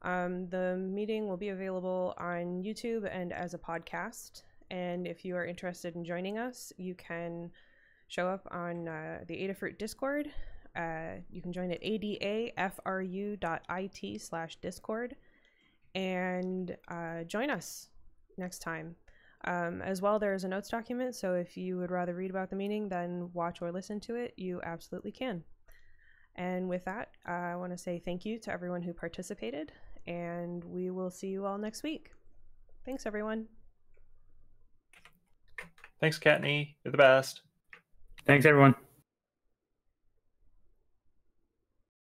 Um, the meeting will be available on YouTube and as a podcast. And if you are interested in joining us, you can show up on uh, the Adafruit Discord. Uh, you can join at adafru.it slash discord and uh, join us next time. Um, as well, there is a notes document, so if you would rather read about the meeting than watch or listen to it, you absolutely can. And with that, uh, I want to say thank you to everyone who participated, and we will see you all next week. Thanks, everyone. Thanks, Kattni. You're the best. Thanks, everyone.